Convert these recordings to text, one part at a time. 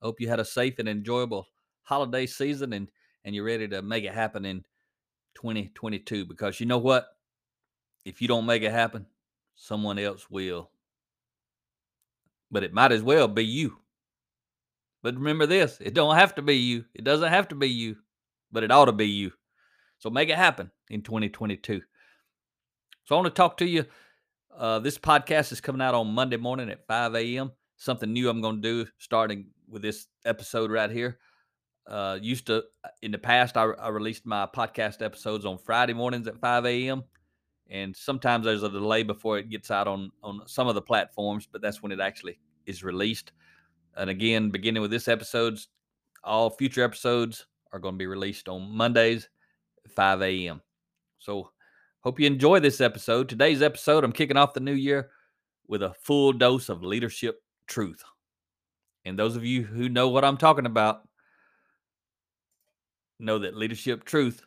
Hope you had a safe and enjoyable holiday season and, and you're ready to make it happen in 2022 because you know what? If you don't make it happen, someone else will. But it might as well be you. But remember this it don't have to be you. It doesn't have to be you, but it ought to be you. So make it happen in 2022. So I want to talk to you. Uh, this podcast is coming out on Monday morning at 5 a.m something new I'm going to do starting with this episode right here. Uh, used to uh, in the past, I, I released my podcast episodes on Friday mornings at 5 a.m. And sometimes there's a delay before it gets out on on some of the platforms, but that's when it actually is released. And again, beginning with this episodes, all future episodes are going to be released on Mondays 5 a.m. So hope you enjoy this episode. Today's episode, I'm kicking off the new year with a full dose of leadership truth. And those of you who know what I'm talking about know that leadership truth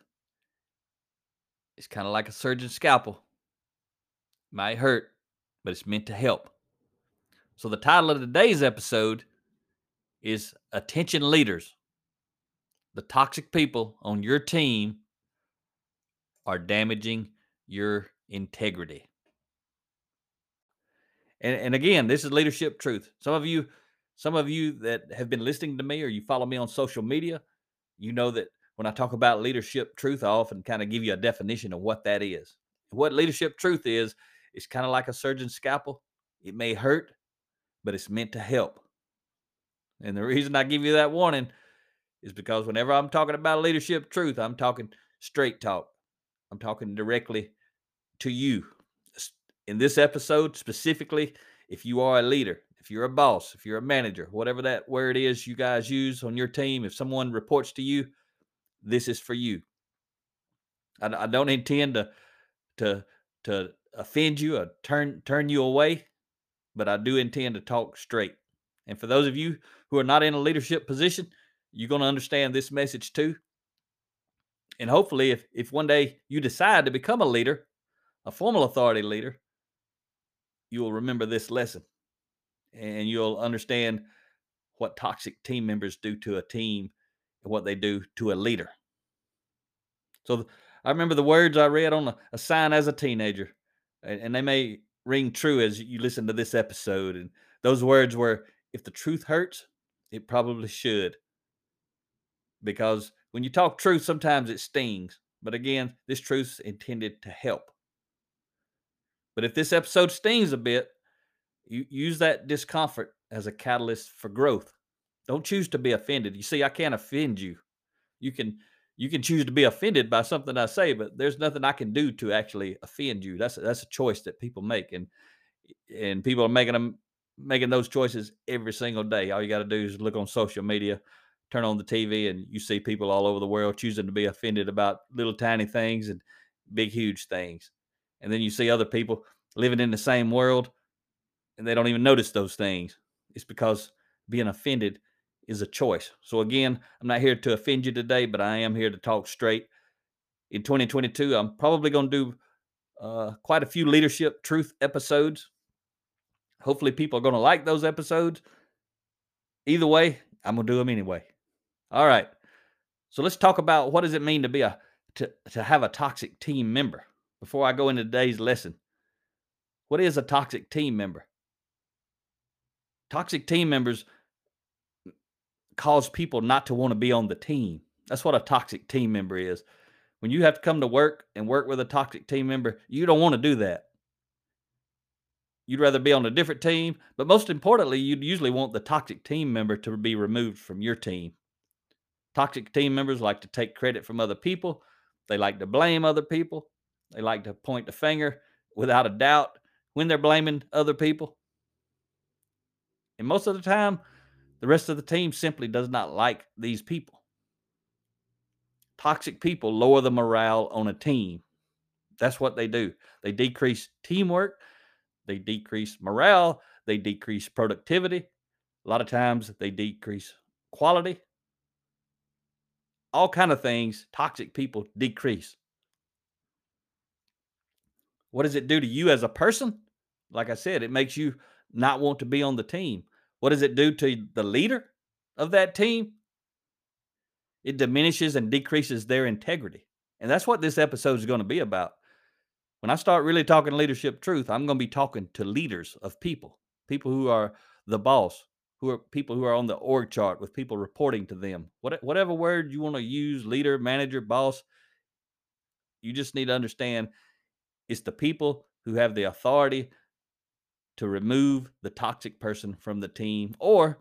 is kind of like a surgeon's scalpel. Might hurt, but it's meant to help. So the title of today's episode is Attention Leaders. The toxic people on your team are damaging your integrity. And, and again, this is leadership truth. Some of you, some of you that have been listening to me or you follow me on social media, you know that when I talk about leadership truth, I often kind of give you a definition of what that is. What leadership truth is, it's kind of like a surgeon's scalpel. It may hurt, but it's meant to help. And the reason I give you that warning is because whenever I'm talking about leadership truth, I'm talking straight talk. I'm talking directly to you, in this episode specifically, if you are a leader, if you're a boss, if you're a manager, whatever that word is you guys use on your team, if someone reports to you, this is for you. I, I don't intend to to to offend you or turn turn you away, but I do intend to talk straight. And for those of you who are not in a leadership position, you're going to understand this message too. And hopefully, if if one day you decide to become a leader, a formal authority leader, you'll remember this lesson and you'll understand what toxic team members do to a team and what they do to a leader. So I remember the words I read on a, a sign as a teenager, and, and, they may ring true as you listen to this episode. And those words were if the truth hurts, it probably should. Because when you talk truth, sometimes it stings. But again, this truth's intended to help. But if this episode stings a bit, you use that discomfort as a catalyst for growth. Don't choose to be offended. You see, I can't offend you. You can you can choose to be offended by something I say, but there's nothing I can do to actually offend you. That's a, that's a choice that people make, and and people are making them making those choices every single day. All you got to do is look on social media, turn on the TV, and you see people all over the world choosing to be offended about little tiny things and big huge things and then you see other people living in the same world and they don't even notice those things. It's because being offended is a choice. So again, I'm not here to offend you today, but I am here to talk straight. In 2022, I'm probably going to do uh, quite a few leadership truth episodes. Hopefully, people are going to like those episodes. Either way, I'm going to do them anyway. All right. So let's talk about what does it mean to be a to, to have a toxic team member before I go into today's lesson. What is a toxic team member? Toxic team members cause people not to want to be on the team. That's what a toxic team member is. When you have to come to work and work with a toxic team member, you don't want to do that. You'd rather be on a different team, but most importantly, you'd usually want the toxic team member to be removed from your team. Toxic team members like to take credit from other people. They like to blame other people. They like to point the finger without a doubt when they're blaming other people. And most of the time, The rest of the team simply does not like these people. Toxic people lower the morale on a team. That's what they do. They decrease teamwork, they decrease morale, they decrease productivity. A lot of times they decrease quality. All kind of things toxic people decrease. What does it do to you as a person? Like I said, it makes you not want to be on the team. What does it do to the leader of that team? It diminishes and decreases their integrity. And that's what this episode is going to be about. When I start really talking leadership truth, I'm going to be talking to leaders of people, people who are the boss, who are people who are on the org chart with people reporting to them. What, whatever word you want to use, leader, manager, boss, you just need to understand it's the people who have the authority to remove the toxic person from the team or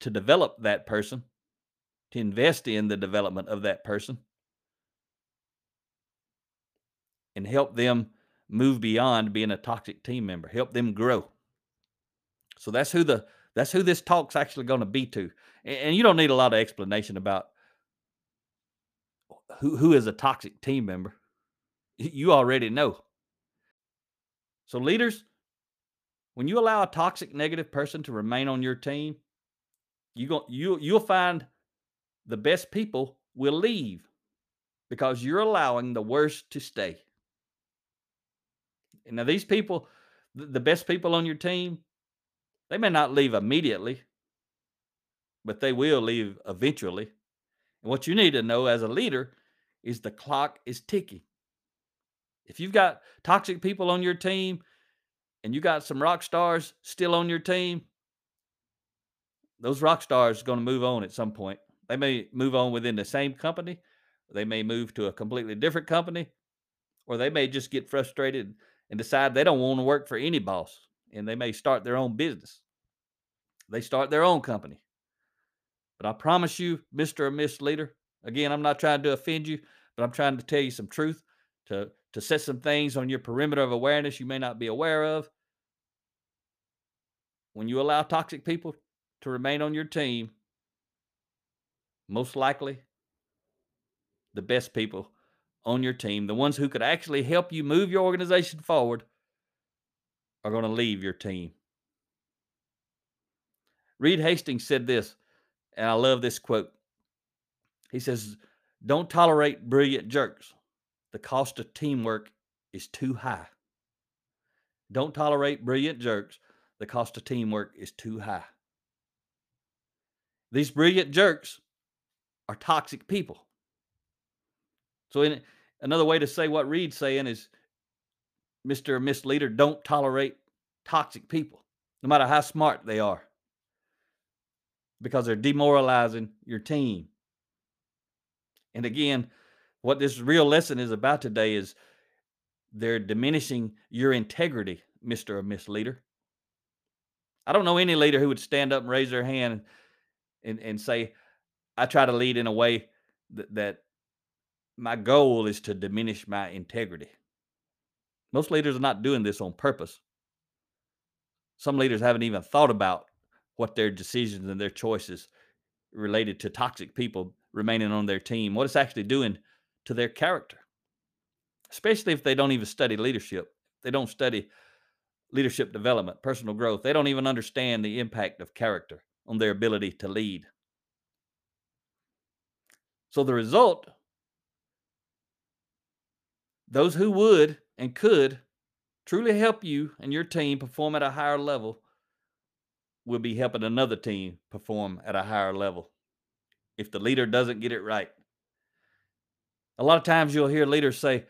to develop that person, to invest in the development of that person, and help them move beyond being a toxic team member, help them grow. So that's who the that's who this talk's actually going to be to. And, you don't need a lot of explanation about who who is a toxic team member. You already know. So leaders, when you allow a toxic negative person to remain on your team, you go you you'll find the best people will leave because you're allowing the worst to stay. And now these people, the best people on your team, they may not leave immediately, but they will leave eventually. And what you need to know as a leader is the clock is ticking. If you've got toxic people on your team and you got some rock stars still on your team, those rock stars are going to move on at some point. They may move on within the same company, they may move to a completely different company, or they may just get frustrated and decide they don't want to work for any boss and they may start their own business. They start their own company. But I promise you, Mr. or Miss Leader, again, I'm not trying to offend you, but I'm trying to tell you some truth to, to set some things on your perimeter of awareness you may not be aware of. When you allow toxic people to remain on your team, most likely the best people on your team, the ones who could actually help you move your organization forward, are going to leave your team. Reed Hastings said this, and I love this quote. He says, Don't tolerate brilliant jerks. The cost of teamwork is too high. Don't tolerate brilliant jerks. The cost of teamwork is too high. These brilliant jerks are toxic people. So, in another way to say what Reed's saying is, Mr. or Miss Leader, don't tolerate toxic people, no matter how smart they are, because they're demoralizing your team. And again, what this real lesson is about today is they're diminishing your integrity, Mr. or Miss Leader. I don't know any leader who would stand up and raise their hand and, and say, I try to lead in a way that, that my goal is to diminish my integrity. Most leaders are not doing this on purpose. Some leaders haven't even thought about what their decisions and their choices related to toxic people remaining on their team, what it's actually doing to their character, especially if they don't even study leadership. They don't study leadership development, personal growth. They don't even understand the impact of character on their ability to lead. So the result those who would and could truly help you and your team perform at a higher level will be helping another team perform at a higher level if the leader doesn't get it right. A lot of times you'll hear leaders say,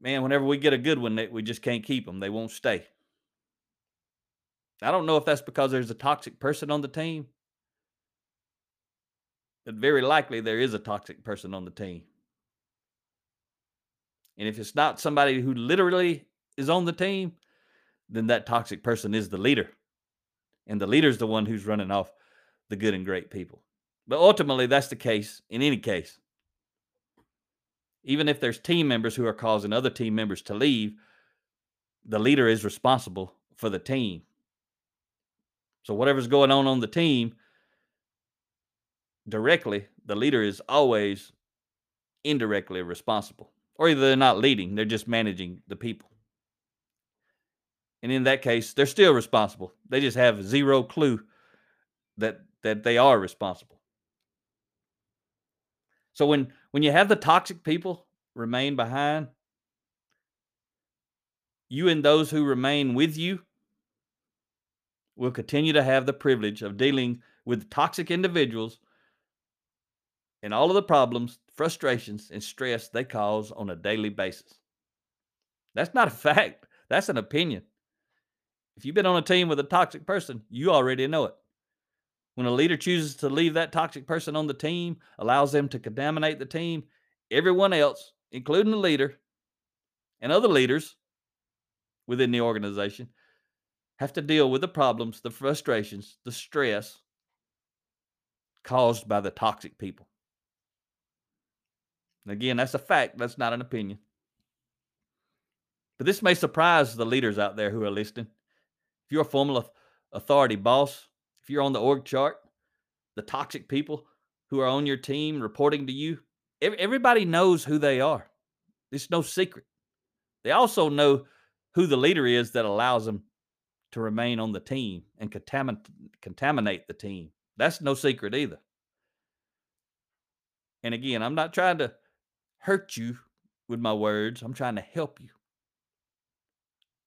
Man, whenever we get a good one, we just can't keep them. They won't stay. I don't know if that's because there's a toxic person on the team, but very likely there is a toxic person on the team. And if it's not somebody who literally is on the team, then that toxic person is the leader. And the leader is the one who's running off the good and great people. But ultimately, that's the case in any case. Even if there's team members who are causing other team members to leave, the leader is responsible for the team. So whatever's going on on the team directly, the leader is always indirectly responsible. Or either they're not leading, they're just managing the people. And in that case, they're still responsible. They just have zero clue that that they are responsible. So when when you have the toxic people remain behind, you and those who remain with you will continue to have the privilege of dealing with toxic individuals and all of the problems, frustrations, and stress they cause on a daily basis. That's not a fact, that's an opinion. If you've been on a team with a toxic person, you already know it. When a leader chooses to leave that toxic person on the team, allows them to contaminate the team, everyone else, including the leader and other leaders within the organization, have to deal with the problems, the frustrations, the stress caused by the toxic people. Again, that's a fact, that's not an opinion. But this may surprise the leaders out there who are listening. If you're a formal authority boss, if you're on the org chart, the toxic people who are on your team reporting to you, everybody knows who they are. It's no secret. They also know who the leader is that allows them to remain on the team and contamin- contaminate the team. That's no secret either. And again, I'm not trying to hurt you with my words, I'm trying to help you.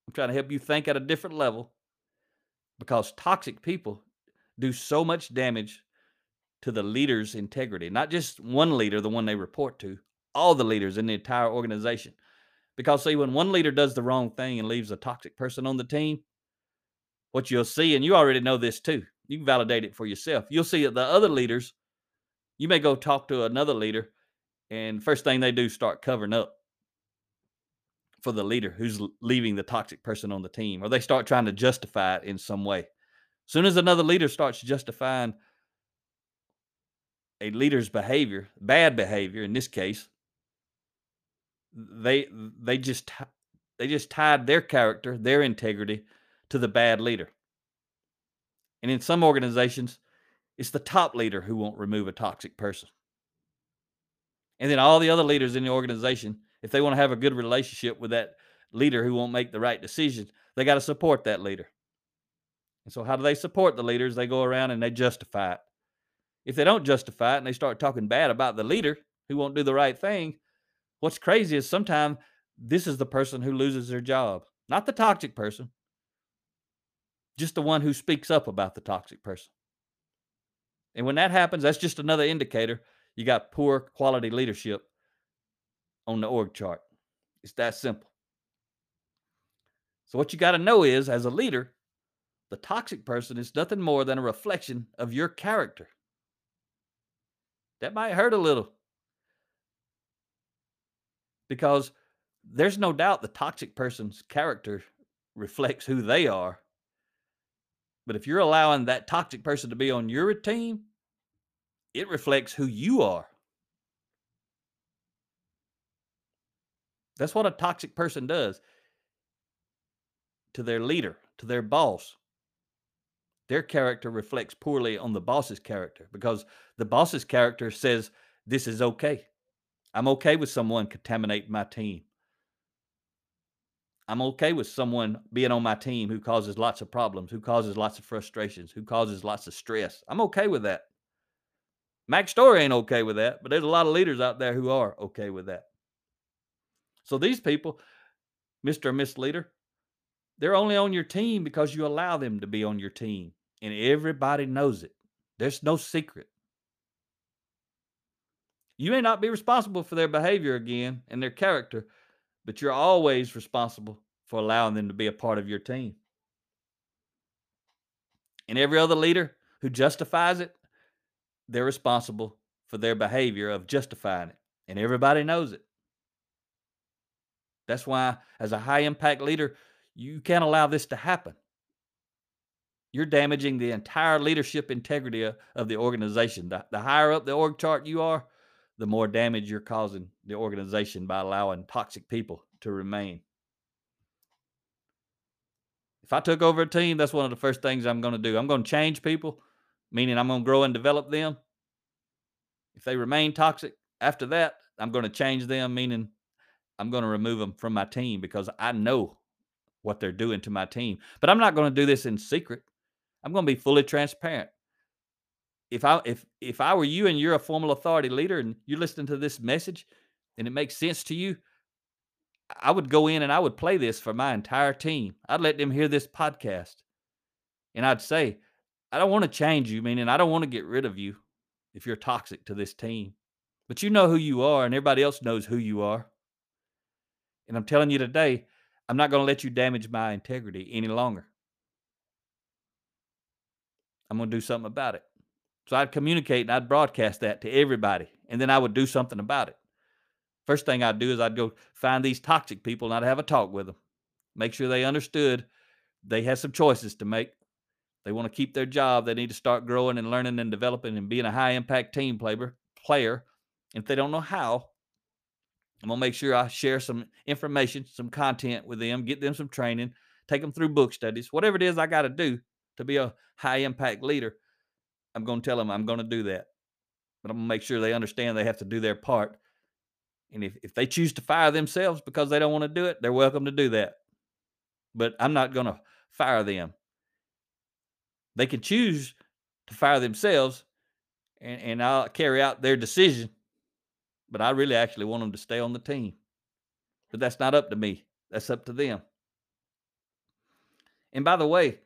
I'm trying to help you think at a different level because toxic people do so much damage to the leader's integrity, not just one leader, the one they report to, all the leaders in the entire organization. Because, see, when one leader does the wrong thing and leaves a toxic person on the team, what you'll see, and you already know this too, you can validate it for yourself. You'll see that the other leaders, you may go talk to another leader, and first thing they do, start covering up for the leader who's leaving the toxic person on the team, or they start trying to justify it in some way. Soon as another leader starts justifying a leader's behavior, bad behavior in this case, they they just they just tied their character, their integrity to the bad leader. And in some organizations, it's the top leader who won't remove a toxic person. And then all the other leaders in the organization, if they want to have a good relationship with that leader who won't make the right decisions, they got to support that leader. And so, how do they support the leaders? They go around and they justify it. If they don't justify it and they start talking bad about the leader who won't do the right thing, what's crazy is sometimes this is the person who loses their job, not the toxic person, just the one who speaks up about the toxic person. And when that happens, that's just another indicator you got poor quality leadership on the org chart. It's that simple. So, what you got to know is, as a leader, the toxic person is nothing more than a reflection of your character. That might hurt a little because there's no doubt the toxic person's character reflects who they are. But if you're allowing that toxic person to be on your team, it reflects who you are. That's what a toxic person does to their leader, to their boss. Their character reflects poorly on the boss's character because the boss's character says, This is okay. I'm okay with someone contaminating my team. I'm okay with someone being on my team who causes lots of problems, who causes lots of frustrations, who causes lots of stress. I'm okay with that. Mack Story ain't okay with that, but there's a lot of leaders out there who are okay with that. So these people, Mr. and Miss Leader, they're only on your team because you allow them to be on your team. And everybody knows it. There's no secret. You may not be responsible for their behavior again and their character, but you're always responsible for allowing them to be a part of your team. And every other leader who justifies it they're responsible for their behavior of justifying it. And everybody knows it. That's why, as a high impact leader, you can't allow this to happen. You're damaging the entire leadership integrity of the organization. The, the higher up the org chart you are, the more damage you're causing the organization by allowing toxic people to remain. If I took over a team, that's one of the first things I'm going to do. I'm going to change people, meaning I'm going to grow and develop them. If they remain toxic after that, I'm going to change them, meaning I'm going to remove them from my team because I know what they're doing to my team. But I'm not going to do this in secret. I'm going to be fully transparent. If I if if I were you and you're a formal authority leader and you're listening to this message and it makes sense to you, I would go in and I would play this for my entire team. I'd let them hear this podcast. And I'd say, I don't want to change you, meaning I don't want to get rid of you if you're toxic to this team. But you know who you are, and everybody else knows who you are. And I'm telling you today, I'm not going to let you damage my integrity any longer. I'm going to do something about it. So I'd communicate and I'd broadcast that to everybody, and then I would do something about it. First thing I'd do is I'd go find these toxic people and I'd have a talk with them, make sure they understood they had some choices to make. They want to keep their job. They need to start growing and learning and developing and being a high impact team player. Player, if they don't know how, I'm gonna make sure I share some information, some content with them, get them some training, take them through book studies, whatever it is I got to do to be a high impact leader. I'm gonna tell them I'm gonna do that, but I'm gonna make sure they understand they have to do their part. And if, if they choose to fire themselves because they don't want to do it, they're welcome to do that. But I'm not gonna fire them. They can choose to fire themselves, and, and I'll carry out their decision. But I really actually want them to stay on the team. But that's not up to me. That's up to them. And by the way,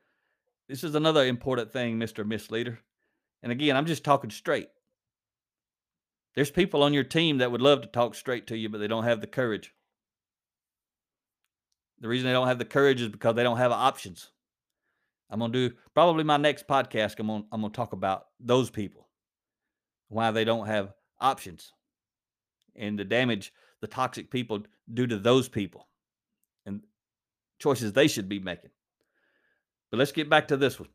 this is another important thing, Mr. Misleader. And again, I'm just talking straight. There's people on your team that would love to talk straight to you, but they don't have the courage. The reason they don't have the courage is because they don't have options. I'm gonna do probably my next podcast. I'm gonna I'm gonna talk about those people, why they don't have options, and the damage the toxic people do to those people, and choices they should be making. Let's get back to this one.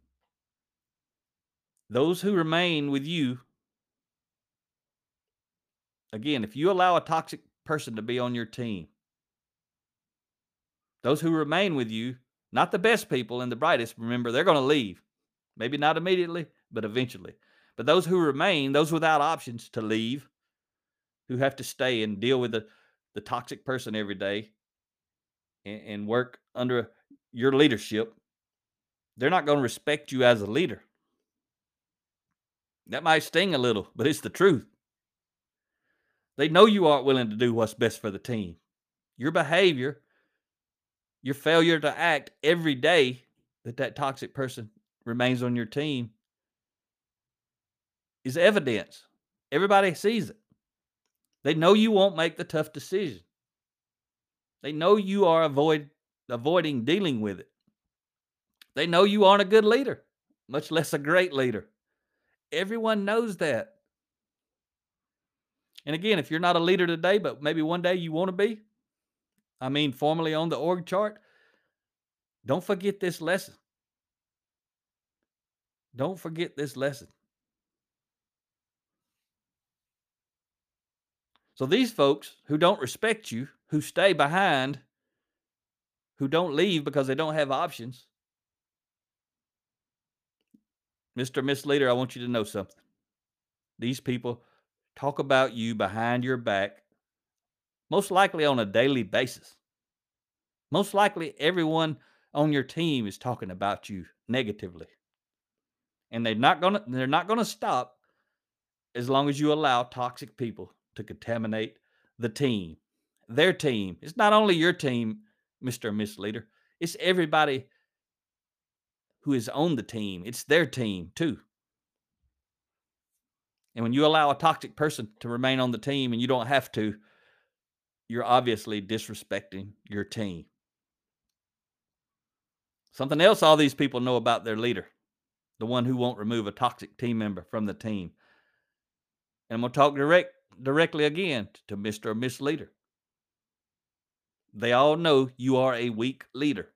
Those who remain with you, again, if you allow a toxic person to be on your team, those who remain with you not the best people and the brightest, remember, they're going to leave. Maybe not immediately, but eventually. But those who remain, those without options to leave, who have to stay and deal with the, the toxic person every day and, and work under your leadership, they're not going to respect you as a leader. That might sting a little, but it's the truth. They know you aren't willing to do what's best for the team. Your behavior your failure to act every day that that toxic person remains on your team is evidence. Everybody sees it. They know you won't make the tough decision. They know you are avoid avoiding dealing with it. They know you aren't a good leader, much less a great leader. Everyone knows that. And again, if you're not a leader today, but maybe one day you want to be, I mean, formally on the org chart, don't forget this lesson. Don't forget this lesson. So, these folks who don't respect you, who stay behind, who don't leave because they don't have options, Mr. Misleader, I want you to know something. These people talk about you behind your back most likely on a daily basis. Most likely, everyone on your team is talking about you negatively. And they're not gonna they're not gonna stop as long as you allow toxic people to contaminate the team. Their team. It's not only your team, Mr. Misleader. It's everybody who is on the team. It's their team too. And when you allow a toxic person to remain on the team and you don't have to, you're obviously disrespecting your team. Something else all these people know about their leader, the one who won't remove a toxic team member from the team. And I'm going to talk direct, directly again to Mr. or Miss Leader. They all know you are a weak leader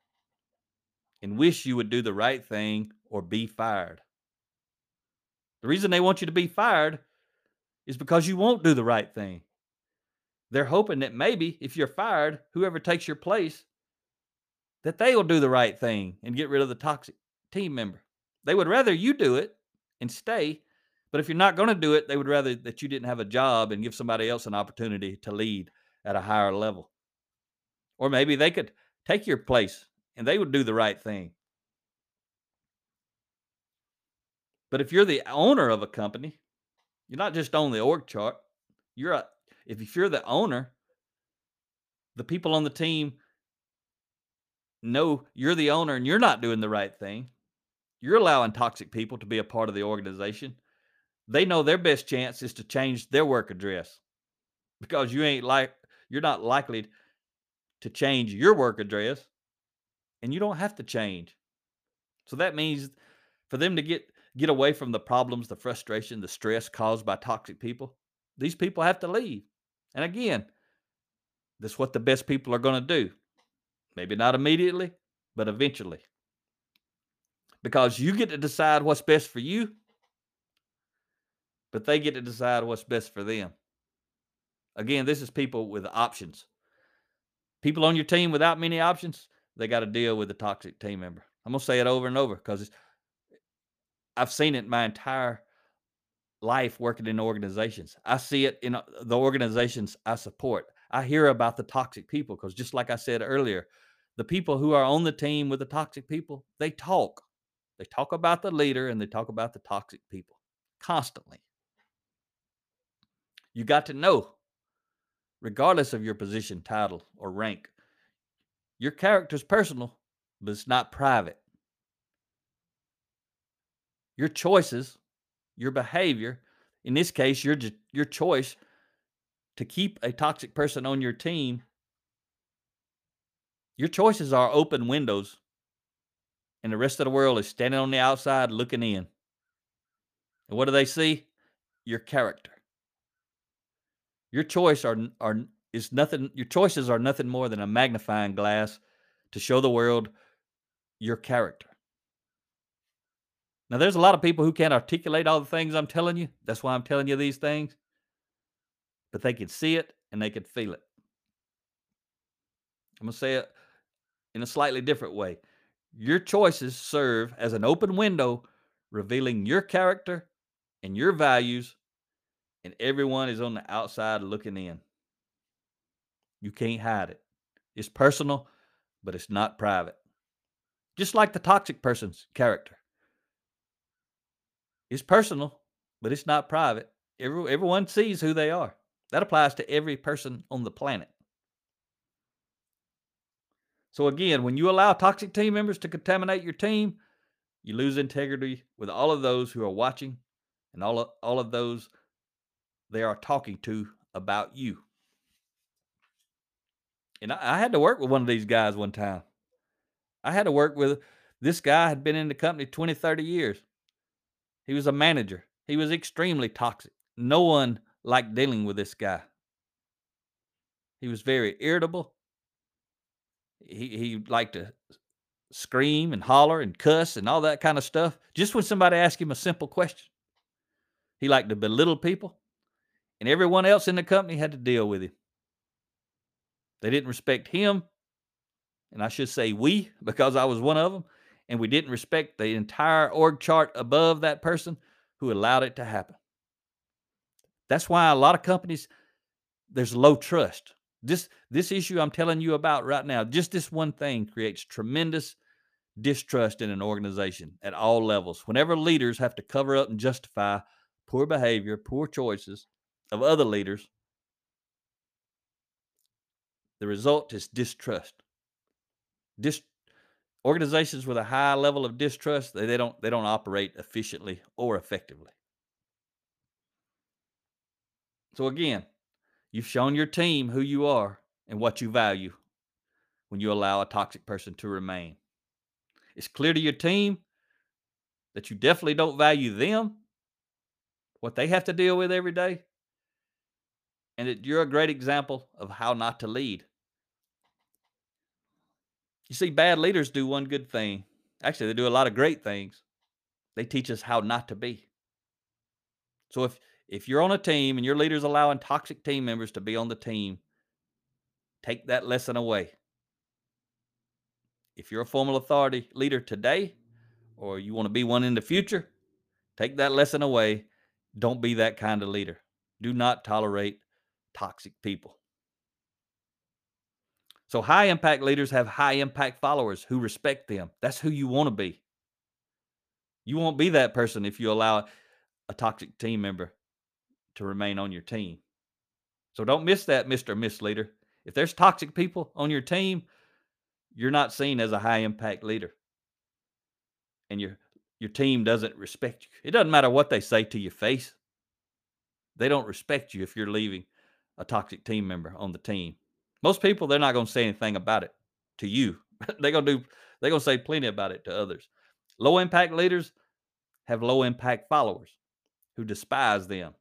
and wish you would do the right thing or be fired. The reason they want you to be fired is because you won't do the right thing. They're hoping that maybe if you're fired, whoever takes your place that they will do the right thing and get rid of the toxic team member. They would rather you do it and stay. But if you're not going to do it, they would rather that you didn't have a job and give somebody else an opportunity to lead at a higher level. Or maybe they could take your place and they would do the right thing. But if you're the owner of a company, you're not just on the org chart. You're a if you're the owner, the people on the team know you're the owner and you're not doing the right thing. You're allowing toxic people to be a part of the organization. They know their best chance is to change their work address because you ain't like you're not likely to change your work address and you don't have to change. So that means for them to get get away from the problems, the frustration, the stress caused by toxic people, these people have to leave. And again, that's what the best people are going to do. Maybe not immediately, but eventually. Because you get to decide what's best for you, but they get to decide what's best for them. Again, this is people with options. People on your team without many options, they got to deal with a toxic team member. I'm to say it over and over because I've seen it my entire life working in organizations. I see it in uh, the organizations I support. I hear about the toxic people because just like I said earlier, the people who are on the team with the toxic people, they talk. They talk about the leader and they talk about the toxic people constantly. You got to know, regardless of your position, title, or rank, your character is personal, but it's not private. Your choices, your behavior, in this case, your your choice to keep a toxic person on your team, your choices are open windows, and the rest of the world is standing on the outside looking in. And what do they see? Your character. Your choice are are is nothing. Your choices are nothing more than a magnifying glass to show the world your character. Now, there's a lot of people who can't articulate all the things I'm telling you. That's why I'm telling you these things. But they can see it and they can feel it. I'm going to say it in a slightly different way. Your choices serve as an open window revealing your character and your values, and everyone is on the outside looking in. You can't hide it. It's personal, but it's not private. Just like the toxic person's character. It's personal, but it's not private. Every, everyone sees who they are. That applies to every person on the planet. So again, when you allow toxic team members to contaminate your team, you lose integrity with all of those who are watching and all of, all of those they are talking to about you. And I, I had to work with one of these guys one time. I had to work with this guy had been in the company 20, 30 years. He was a manager. He was extremely toxic. No one liked dealing with this guy. He was very irritable he he liked to scream and holler and cuss and all that kind of stuff just when somebody asked him a simple question. He liked to belittle people, and everyone else in the company had to deal with him. They didn't respect him, and I should say we, because I was one of them, and we didn't respect the entire org chart above that person who allowed it to happen. That's why a lot of companies there's low trust. This this issue I'm telling you about right now, just this one thing creates tremendous distrust in an organization at all levels. Whenever leaders have to cover up and justify poor behavior, poor choices of other leaders, the result is distrust. Dis- organizations with a high level of distrust, they, they don't they don't operate efficiently or effectively. So again, You've shown your team who you are and what you value when you allow a toxic person to remain. It's clear to your team that you definitely don't value them, what they have to deal with every day, and that you're a great example of how not to lead. You see, bad leaders do one good thing. Actually, they do a lot of great things. They teach us how not to be. So if if you're on a team and your leader's allowing toxic team members to be on the team, take that lesson away. If you're a formal authority leader today, or you want to be one in the future, take that lesson away. Don't be that kind of leader. Do not tolerate toxic people. So, high impact leaders have high impact followers who respect them. That's who you want to be. You won't be that person if you allow a toxic team member to remain on your team. So, don't miss that, Mr. or Miss Leader. If there's toxic people on your team, you're not seen as a high impact leader. And your your team doesn't respect you. It doesn't matter what they say to your face. They don't respect you if you're leaving a toxic team member on the team. Most people they're not going to say anything about it to you. they're going to do they're going to say plenty about it to others. Low impact leaders have low impact followers who despise them.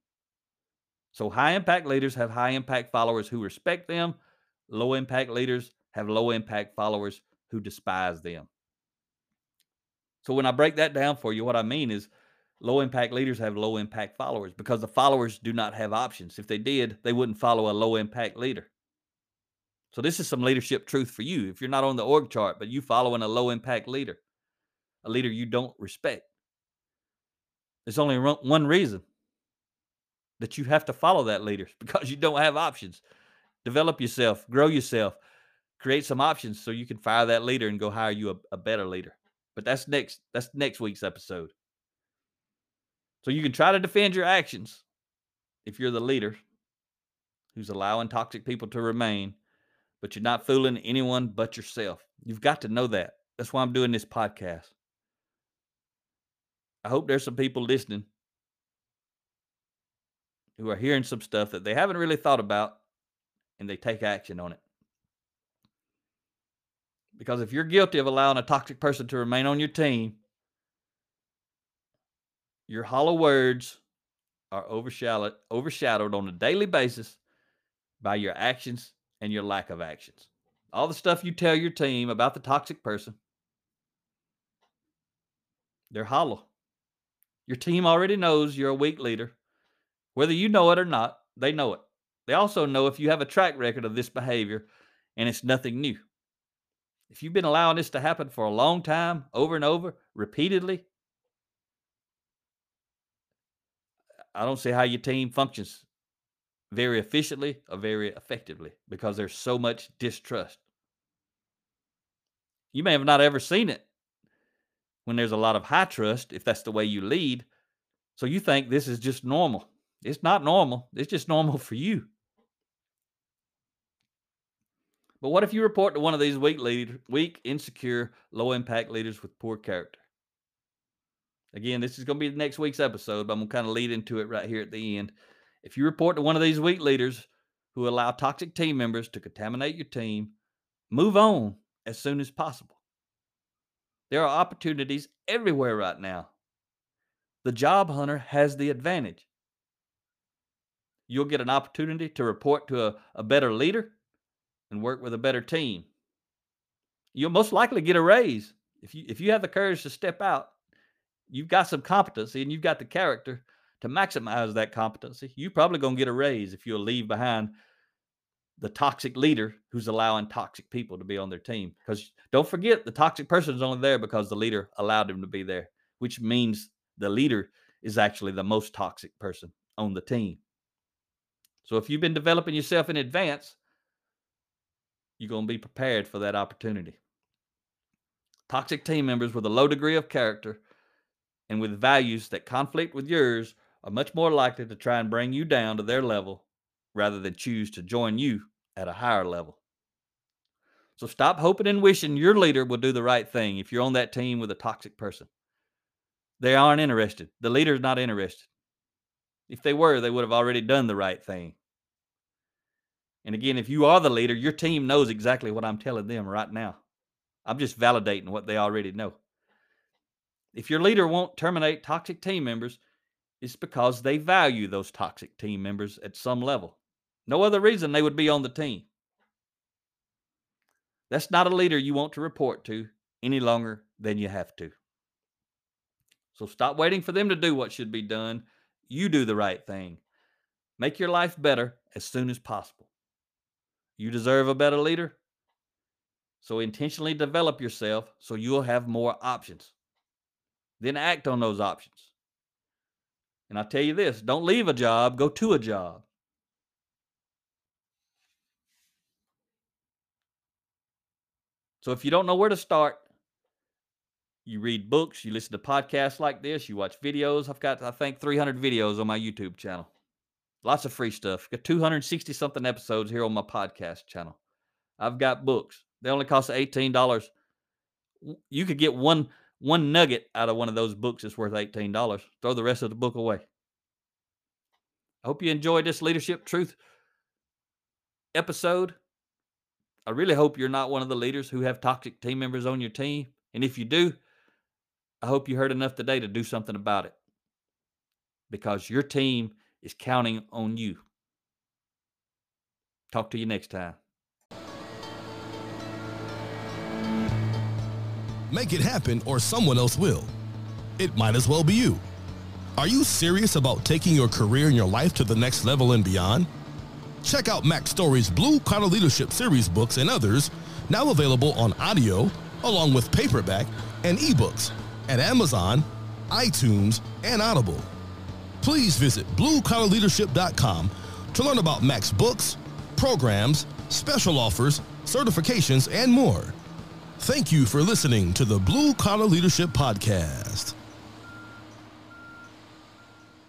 So high impact leaders have high impact followers who respect them. Low impact leaders have low impact followers who despise them. So when I break that down for you, what I mean is low impact leaders have low impact followers because the followers do not have options. If they did, they wouldn't follow a low impact leader. So this is some leadership truth for you. If you're not on the org chart, but you following a low impact leader, a leader you don't respect, there's only one reason that you have to follow that leader because you don't have options. Develop yourself, grow yourself, create some options so you can fire that leader and go hire you a, a better leader. But that's next that's next week's episode. So you can try to defend your actions if you're the leader who's allowing toxic people to remain, but you're not fooling anyone but yourself. You've got to know that. That's why I'm doing this podcast. I hope there's some people listening who are hearing some stuff that they haven't really thought about and they take action on it. Because if you're guilty of allowing a toxic person to remain on your team, your hollow words are overshadowed, overshadowed on a daily basis by your actions and your lack of actions. All the stuff you tell your team about the toxic person, they're hollow. Your team already knows you're a weak leader. Whether you know it or not, they know it. They also know if you have a track record of this behavior and it's nothing new. If you've been allowing this to happen for a long time, over and over, repeatedly, I don't see how your team functions very efficiently or very effectively because there's so much distrust. You may have not ever seen it when there's a lot of high trust, if that's the way you lead. So you think this is just normal. It's not normal, it's just normal for you. But what if you report to one of these weak leader, weak, insecure, low impact leaders with poor character? Again, this is going to be the next week's episode, but I'm going to kind of lead into it right here at the end. If you report to one of these weak leaders who allow toxic team members to contaminate your team, move on as soon as possible. There are opportunities everywhere right now. The job hunter has the advantage. You'll get an opportunity to report to a, a better leader and work with a better team. You'll most likely get a raise. If you if you have the courage to step out, you've got some competency and you've got the character to maximize that competency. You're probably going to get a raise if you'll leave behind the toxic leader who's allowing toxic people to be on their team. Because don't forget, the toxic person is only there because the leader allowed him to be there, which means the leader is actually the most toxic person on the team. So if you've been developing yourself in advance, you're going to be prepared for that opportunity. Toxic team members with a low degree of character and with values that conflict with yours are much more likely to try and bring you down to their level rather than choose to join you at a higher level. So stop hoping and wishing your leader will do the right thing if you're on that team with a toxic person. They aren't interested. The leader's not interested. If they were, they would have already done the right thing. And again, if you are the leader, your team knows exactly what I'm telling them right now. I'm just validating what they already know. If your leader won't terminate toxic team members, it's because they value those toxic team members at some level. No other reason they would be on the team. That's not a leader you want to report to any longer than you have to. So stop waiting for them to do what should be done. You do the right thing. Make your life better as soon as possible. You deserve a better leader. So intentionally develop yourself so you'll have more options. Then act on those options. And I tell you this don't leave a job, go to a job. So if you don't know where to start, you read books, you listen to podcasts like this, you watch videos. I've got, I think, 300 videos on my YouTube channel. Lots of free stuff. Got 260 something episodes here on my podcast channel. I've got books. They only cost $18. You could get one one nugget out of one of those books is worth $18. Throw the rest of the book away. I hope you enjoyed this leadership truth episode. I really hope you're not one of the leaders who have toxic team members on your team. And if you do, I hope you heard enough today to do something about it because your team is counting on you. Talk to you next time. Make it happen or someone else will. It might as well be you. Are you serious about taking your career and your life to the next level and beyond? Check out Mack Story's Blue Collar Leadership Series books and others, now available on audio, along with paperback and ebooks at Amazon, iTunes, and Audible. Please visit bluecollarleadership.com to learn about Mack's books, programs, special offers, certifications, and more. Thank you for listening to the Blue Collar Leadership Podcast.